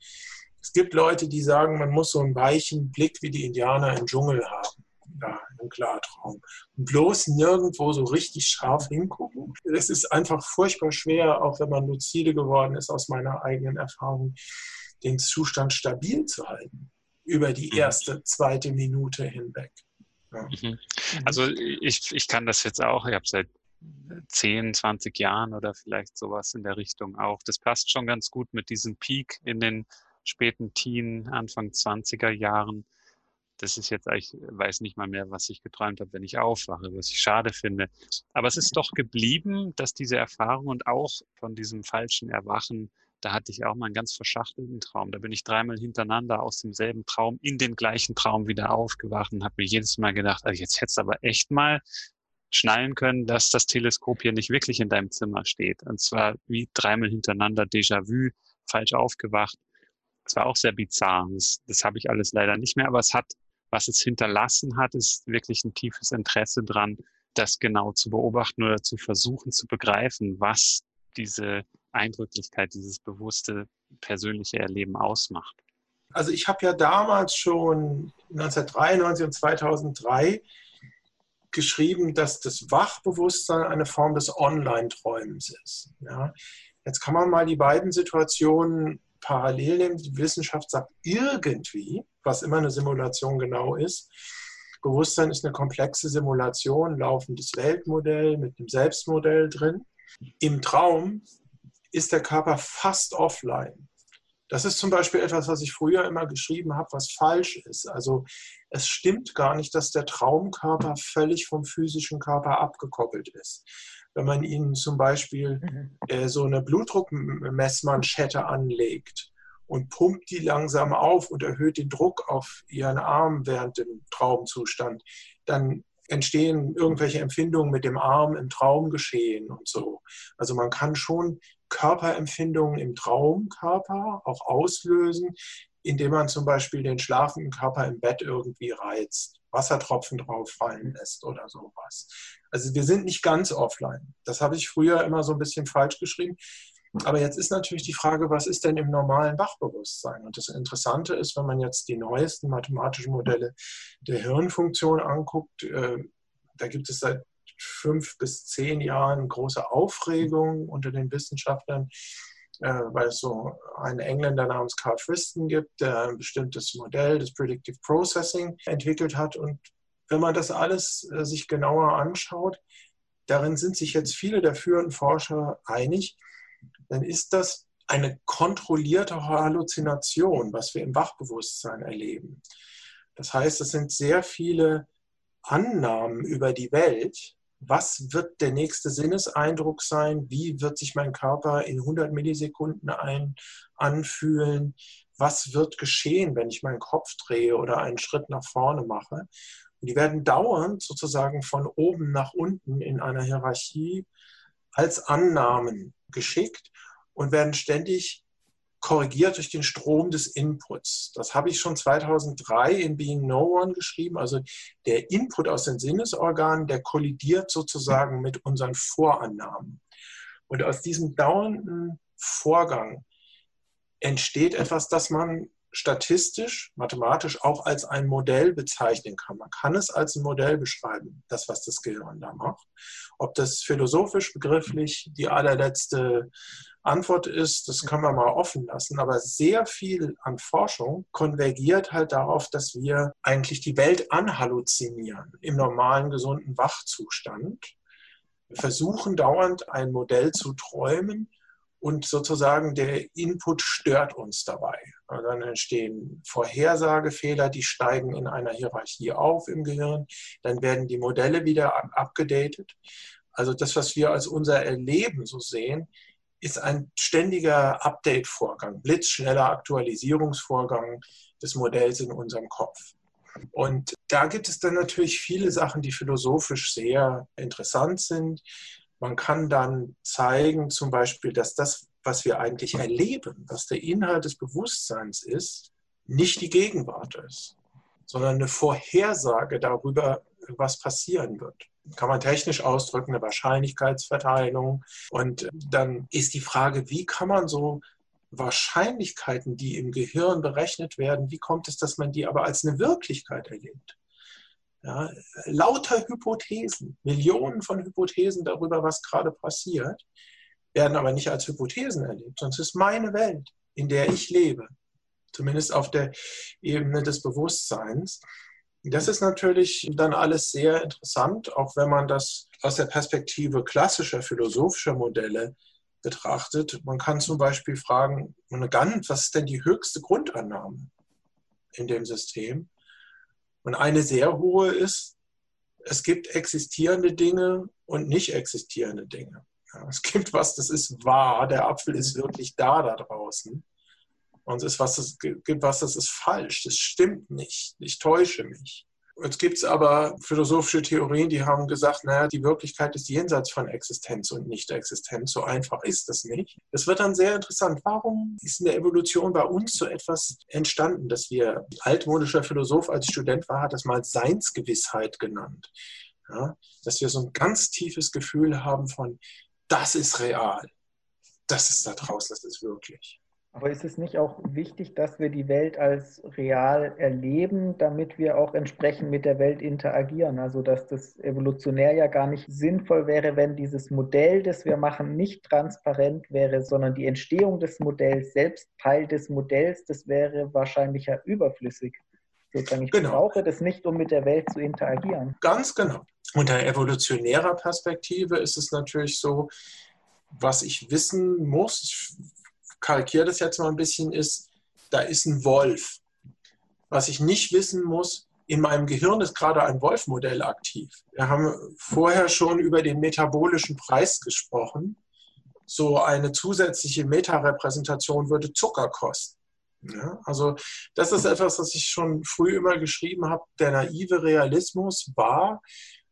Es gibt Leute, die sagen, man muss so einen weichen Blick wie die Indianer im Dschungel haben, da im Klartraum. Und bloß nirgendwo so richtig scharf hingucken. Es ist einfach furchtbar schwer, auch wenn man luzide geworden ist, aus meiner eigenen Erfahrung, den Zustand stabil zu halten über die mhm. erste, zweite Minute hinweg. Mhm. mhm. Also ich, ich kann das jetzt auch, ich habe seit 10, 20 Jahren oder vielleicht sowas in der Richtung auch. Das passt schon ganz gut mit diesem Peak in den späten Teen, Anfang 20er Jahren. das ist jetzt, ich weiß nicht mal mehr, was ich geträumt habe, wenn ich aufwache, was ich schade finde. Aber es ist doch geblieben, dass diese Erfahrung und auch von diesem falschen Erwachen, da hatte ich auch mal einen ganz verschachtelten Traum. Da bin ich dreimal hintereinander aus demselben Traum in den gleichen Traum wieder aufgewacht und habe mir jedes Mal gedacht, also jetzt hättest du aber echt mal schnallen können, dass das Teleskop hier nicht wirklich in deinem Zimmer steht. Und zwar wie dreimal hintereinander Déjà-vu, falsch aufgewacht. Das war auch sehr bizarr. Das, das habe ich alles leider nicht mehr, aber es hat was es hinterlassen hat, ist wirklich ein tiefes Interesse dran, das genau zu beobachten oder zu versuchen zu begreifen, was diese Eindrücklichkeit, dieses bewusste persönliche Erleben ausmacht. Also ich habe ja damals schon 1993 und 2003 geschrieben, dass das Wachbewusstsein eine Form des Online-Träumens ist. Ja. Jetzt kann man mal die beiden Situationen parallel nehmen. Die Wissenschaft sagt irgendwie, was immer eine Simulation genau ist. Bewusstsein ist eine komplexe Simulation, laufendes Weltmodell mit einem Selbstmodell drin. Im Traum ist der Körper fast offline. Das ist zum Beispiel etwas, was ich früher immer geschrieben habe, was falsch ist. Also es stimmt gar nicht, dass der Traumkörper völlig vom physischen Körper abgekoppelt ist. Wenn man ihnen zum Beispiel mhm. äh, so eine Blutdruckmessmanschette anlegt und pumpt die langsam auf und erhöht den Druck auf ihren Arm während dem Traumzustand, dann entstehen irgendwelche Empfindungen mit dem Arm im Traumgeschehen und so. Also man kann schon Körperempfindungen im Traumkörper auch auslösen, indem man zum Beispiel den schlafenden Körper im Bett irgendwie reizt, Wassertropfen drauf fallen lässt oder sowas. Also wir sind nicht ganz offline. Das habe ich früher immer so ein bisschen falsch geschrieben. Aber jetzt ist natürlich die Frage, was ist denn im normalen Wachbewusstsein? Und das Interessante ist, wenn man jetzt die neuesten mathematischen Modelle der Hirnfunktion anguckt, äh, da gibt es seit fünf bis zehn Jahren große Aufregung unter den Wissenschaftlern, äh, weil es so einen Engländer namens Carl Friston gibt, der ein bestimmtes Modell des Predictive Processing entwickelt hat. Und wenn man das alles äh, sich genauer anschaut, darin sind sich jetzt viele der führenden Forscher einig, dann ist das eine kontrollierte Halluzination, was wir im Wachbewusstsein erleben. Das heißt, es sind sehr viele Annahmen über die Welt. Was wird der nächste Sinneseindruck sein? Wie wird sich mein Körper in 100 Millisekunden ein, anfühlen? Was wird geschehen, wenn ich meinen Kopf drehe oder einen Schritt nach vorne mache? Und die werden dauernd sozusagen von oben nach unten in einer Hierarchie als Annahmen geschickt und werden ständig korrigiert durch den Strom des Inputs. Das habe ich schon 2003 in Being No One geschrieben. Also der Input aus den Sinnesorganen, der kollidiert sozusagen mit unseren Vorannahmen. Und aus diesem dauernden Vorgang entsteht etwas, das man statistisch, mathematisch auch als ein Modell bezeichnen kann. Man kann es als ein Modell beschreiben, das, was das Gehirn da macht. Ob das philosophisch begrifflich die allerletzte Antwort ist, das können wir mal offen lassen, aber sehr viel an Forschung konvergiert halt darauf, dass wir eigentlich die Welt anhalluzinieren im normalen, gesunden Wachzustand. Versuchen dauernd ein Modell zu träumen, und sozusagen der Input stört uns dabei. Also dann entstehen Vorhersagefehler, die steigen in einer Hierarchie auf im Gehirn, dann werden die Modelle wieder abgedatet. Also das, was wir als unser Erleben so sehen, ist ein ständiger Update-Vorgang, blitzschneller Aktualisierungsvorgang des Modells in unserem Kopf. Und da gibt es dann natürlich viele Sachen, die philosophisch sehr interessant sind. Man kann dann zeigen, zum Beispiel, dass das, was wir eigentlich erleben, was der Inhalt des Bewusstseins ist, nicht die Gegenwart ist, sondern eine Vorhersage darüber, was passieren wird. Kann man technisch ausdrücken, eine Wahrscheinlichkeitsverteilung. Und dann ist die Frage, wie kann man so Wahrscheinlichkeiten, die im Gehirn berechnet werden, wie kommt es, dass man die aber als eine Wirklichkeit erlebt? Ja, lauter Hypothesen, Millionen von Hypothesen darüber, was gerade passiert, werden aber nicht als Hypothesen erlebt, es ist meine Welt, in der ich lebe, zumindest auf der Ebene des Bewusstseins. Das ist natürlich dann alles sehr interessant, auch wenn man das aus der Perspektive klassischer philosophischer Modelle betrachtet. Man kann zum Beispiel fragen, was ist denn die höchste Grundannahme in dem System? Und eine sehr hohe ist, es gibt existierende Dinge und nicht existierende Dinge. Ja, es gibt was, das ist wahr, der Apfel ist wirklich da da draußen. Und es ist was, das gibt was, das ist falsch, das stimmt nicht, ich täusche mich. Jetzt gibt es aber philosophische Theorien, die haben gesagt, naja, die Wirklichkeit ist jenseits von Existenz und Nicht-Existenz. So einfach ist das nicht. Es wird dann sehr interessant. Warum ist in der Evolution bei uns so etwas entstanden, dass wir, altmodischer Philosoph als Student war, hat das mal Seinsgewissheit genannt. Ja, dass wir so ein ganz tiefes Gefühl haben von, das ist real. Das ist da draußen, das ist wirklich. Aber ist es nicht auch wichtig, dass wir die Welt als real erleben, damit wir auch entsprechend mit der Welt interagieren? Also dass das evolutionär ja gar nicht sinnvoll wäre, wenn dieses Modell, das wir machen, nicht transparent wäre, sondern die Entstehung des Modells selbst Teil des Modells, das wäre wahrscheinlich ja überflüssig. Sozusagen, ich genau. brauche das nicht, um mit der Welt zu interagieren. Ganz genau. Unter evolutionärer Perspektive ist es natürlich so, was ich wissen muss, kalkiere das jetzt mal ein bisschen, ist, da ist ein Wolf. Was ich nicht wissen muss, in meinem Gehirn ist gerade ein Wolf-Modell aktiv. Wir haben vorher schon über den metabolischen Preis gesprochen. So eine zusätzliche Metarepräsentation würde Zucker kosten. Ja, also das ist etwas, was ich schon früh immer geschrieben habe. Der naive Realismus war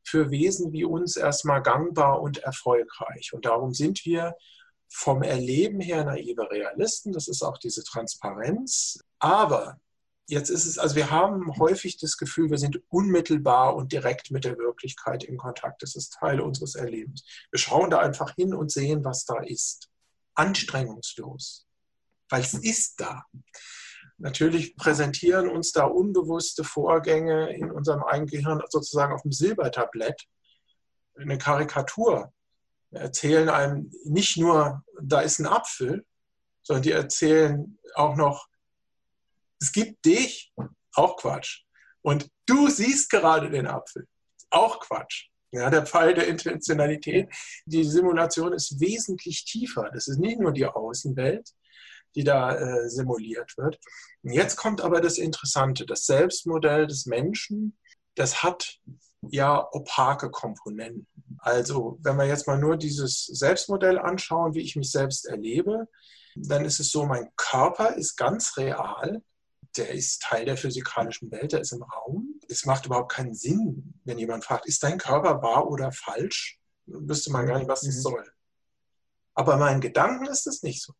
für Wesen wie uns erstmal gangbar und erfolgreich. Und darum sind wir vom Erleben her naive Realisten, das ist auch diese Transparenz. Aber jetzt ist es, also wir haben häufig das Gefühl, wir sind unmittelbar und direkt mit der Wirklichkeit in Kontakt. Das ist Teil unseres Erlebens. Wir schauen da einfach hin und sehen, was da ist. Anstrengungslos, weil es ist da. Natürlich präsentieren uns da unbewusste Vorgänge in unserem eigenen Gehirn sozusagen auf dem Silbertablett eine Karikatur erzählen einem nicht nur, da ist ein Apfel, sondern die erzählen auch noch, es gibt dich, auch Quatsch. Und du siehst gerade den Apfel, auch Quatsch. Ja, der Pfeil der Intentionalität. Die Simulation ist wesentlich tiefer. Das ist nicht nur die Außenwelt, die da äh, simuliert wird. Und jetzt kommt aber das Interessante. Das Selbstmodell des Menschen, das hat ja opake Komponenten. Also wenn wir jetzt mal nur dieses Selbstmodell anschauen, wie ich mich selbst erlebe, dann ist es so, mein Körper ist ganz real. Der ist Teil der physikalischen Welt, der ist im Raum. Es macht überhaupt keinen Sinn, wenn jemand fragt, ist dein Körper wahr oder falsch? Dann wüsste man gar nicht, was das mhm. soll. Aber meinen Gedanken ist es nicht so.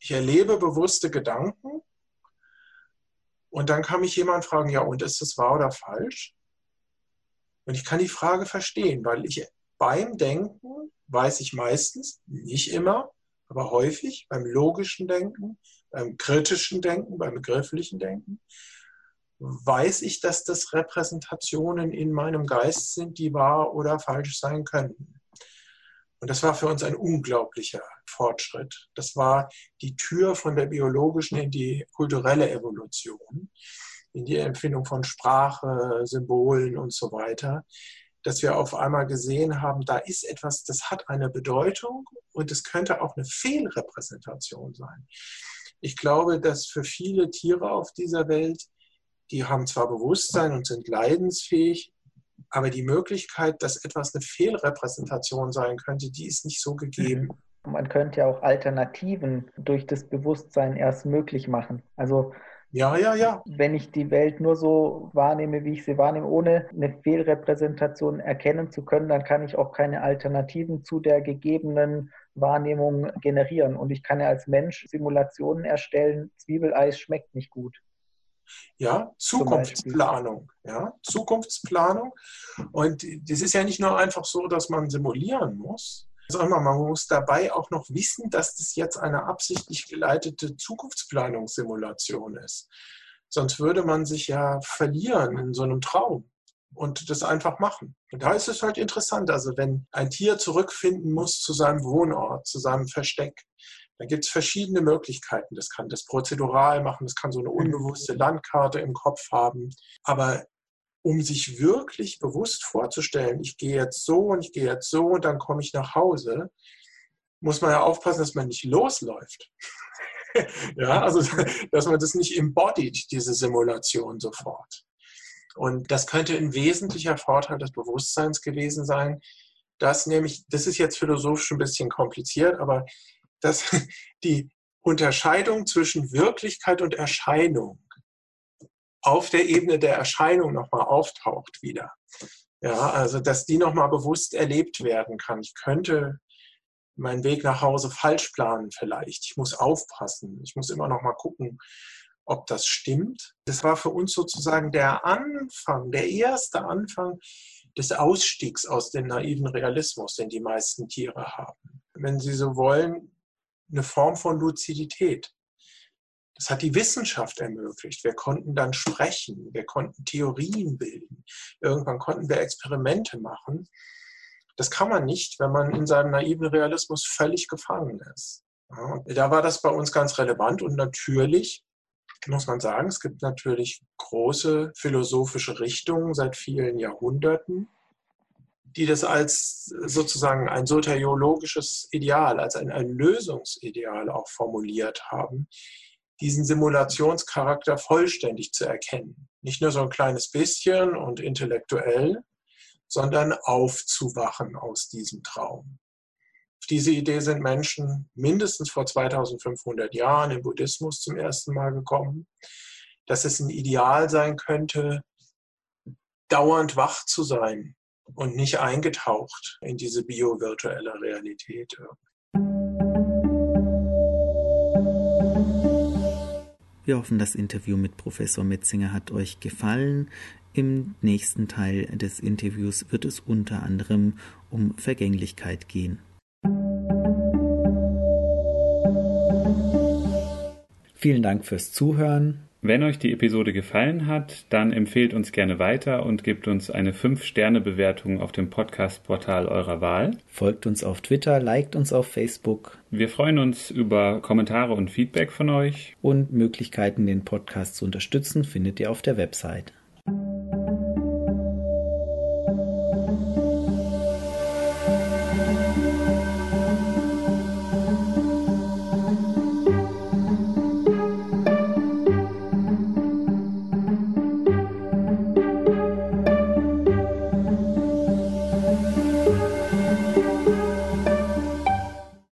Ich erlebe bewusste Gedanken und dann kann mich jemand fragen, ja, und ist das wahr oder falsch? Und ich kann die Frage verstehen, weil ich beim Denken weiß ich meistens, nicht immer, aber häufig beim logischen Denken, beim kritischen Denken, beim begrifflichen Denken, weiß ich, dass das Repräsentationen in meinem Geist sind, die wahr oder falsch sein könnten. Und das war für uns ein unglaublicher Fortschritt. Das war die Tür von der biologischen in die kulturelle Evolution in die Empfindung von Sprache, Symbolen und so weiter, dass wir auf einmal gesehen haben, da ist etwas, das hat eine Bedeutung und es könnte auch eine Fehlrepräsentation sein. Ich glaube, dass für viele Tiere auf dieser Welt, die haben zwar Bewusstsein und sind leidensfähig, aber die Möglichkeit, dass etwas eine Fehlrepräsentation sein könnte, die ist nicht so gegeben. Man könnte ja auch Alternativen durch das Bewusstsein erst möglich machen. Also ja, ja, ja. Wenn ich die Welt nur so wahrnehme, wie ich sie wahrnehme, ohne eine Fehlrepräsentation erkennen zu können, dann kann ich auch keine Alternativen zu der gegebenen Wahrnehmung generieren. Und ich kann ja als Mensch Simulationen erstellen, Zwiebeleis schmeckt nicht gut. Ja, Zukunftsplanung. Ja, Zukunftsplanung. Und das ist ja nicht nur einfach so, dass man simulieren muss, sondern man muss dabei auch noch wissen, dass das jetzt eine absichtlich geleitete Zukunftsplanungssimulation ist. Sonst würde man sich ja verlieren in so einem Traum und das einfach machen. Und da ist es halt interessant. Also wenn ein Tier zurückfinden muss zu seinem Wohnort, zu seinem Versteck, dann gibt es verschiedene Möglichkeiten. Das kann das prozedural machen, das kann so eine unbewusste Landkarte im Kopf haben. Aber um sich wirklich bewusst vorzustellen, ich gehe jetzt so und ich gehe jetzt so und dann komme ich nach Hause, muss man ja aufpassen, dass man nicht losläuft. ja, also dass man das nicht embodied, diese Simulation sofort. Und das könnte ein wesentlicher Vorteil des Bewusstseins gewesen sein, dass nämlich, das ist jetzt philosophisch ein bisschen kompliziert, aber dass die Unterscheidung zwischen Wirklichkeit und Erscheinung auf der Ebene der Erscheinung nochmal auftaucht wieder. Ja, also dass die nochmal bewusst erlebt werden kann. Ich könnte meinen Weg nach Hause falsch planen vielleicht. Ich muss aufpassen. Ich muss immer nochmal gucken, ob das stimmt. Das war für uns sozusagen der Anfang, der erste Anfang des Ausstiegs aus dem naiven Realismus, den die meisten Tiere haben. Wenn Sie so wollen, eine Form von Luzidität. Das hat die Wissenschaft ermöglicht. Wir konnten dann sprechen, wir konnten Theorien bilden. Irgendwann konnten wir Experimente machen. Das kann man nicht, wenn man in seinem naiven Realismus völlig gefangen ist. Ja, da war das bei uns ganz relevant und natürlich muss man sagen, es gibt natürlich große philosophische Richtungen seit vielen Jahrhunderten, die das als sozusagen ein soteriologisches Ideal, als ein, ein Lösungsideal auch formuliert haben, diesen Simulationscharakter vollständig zu erkennen. Nicht nur so ein kleines bisschen und intellektuell, sondern aufzuwachen aus diesem Traum. Diese Idee sind Menschen mindestens vor 2500 Jahren im Buddhismus zum ersten Mal gekommen, dass es ein Ideal sein könnte, dauernd wach zu sein und nicht eingetaucht in diese bio-virtuelle Realität. Wir hoffen, das Interview mit Professor Metzinger hat euch gefallen. Im nächsten Teil des Interviews wird es unter anderem um Vergänglichkeit gehen. Vielen Dank fürs Zuhören. Wenn euch die Episode gefallen hat, dann empfehlt uns gerne weiter und gebt uns eine 5-Sterne-Bewertung auf dem Podcast-Portal eurer Wahl. Folgt uns auf Twitter, liked uns auf Facebook. Wir freuen uns über Kommentare und Feedback von euch. Und Möglichkeiten, den Podcast zu unterstützen, findet ihr auf der Website.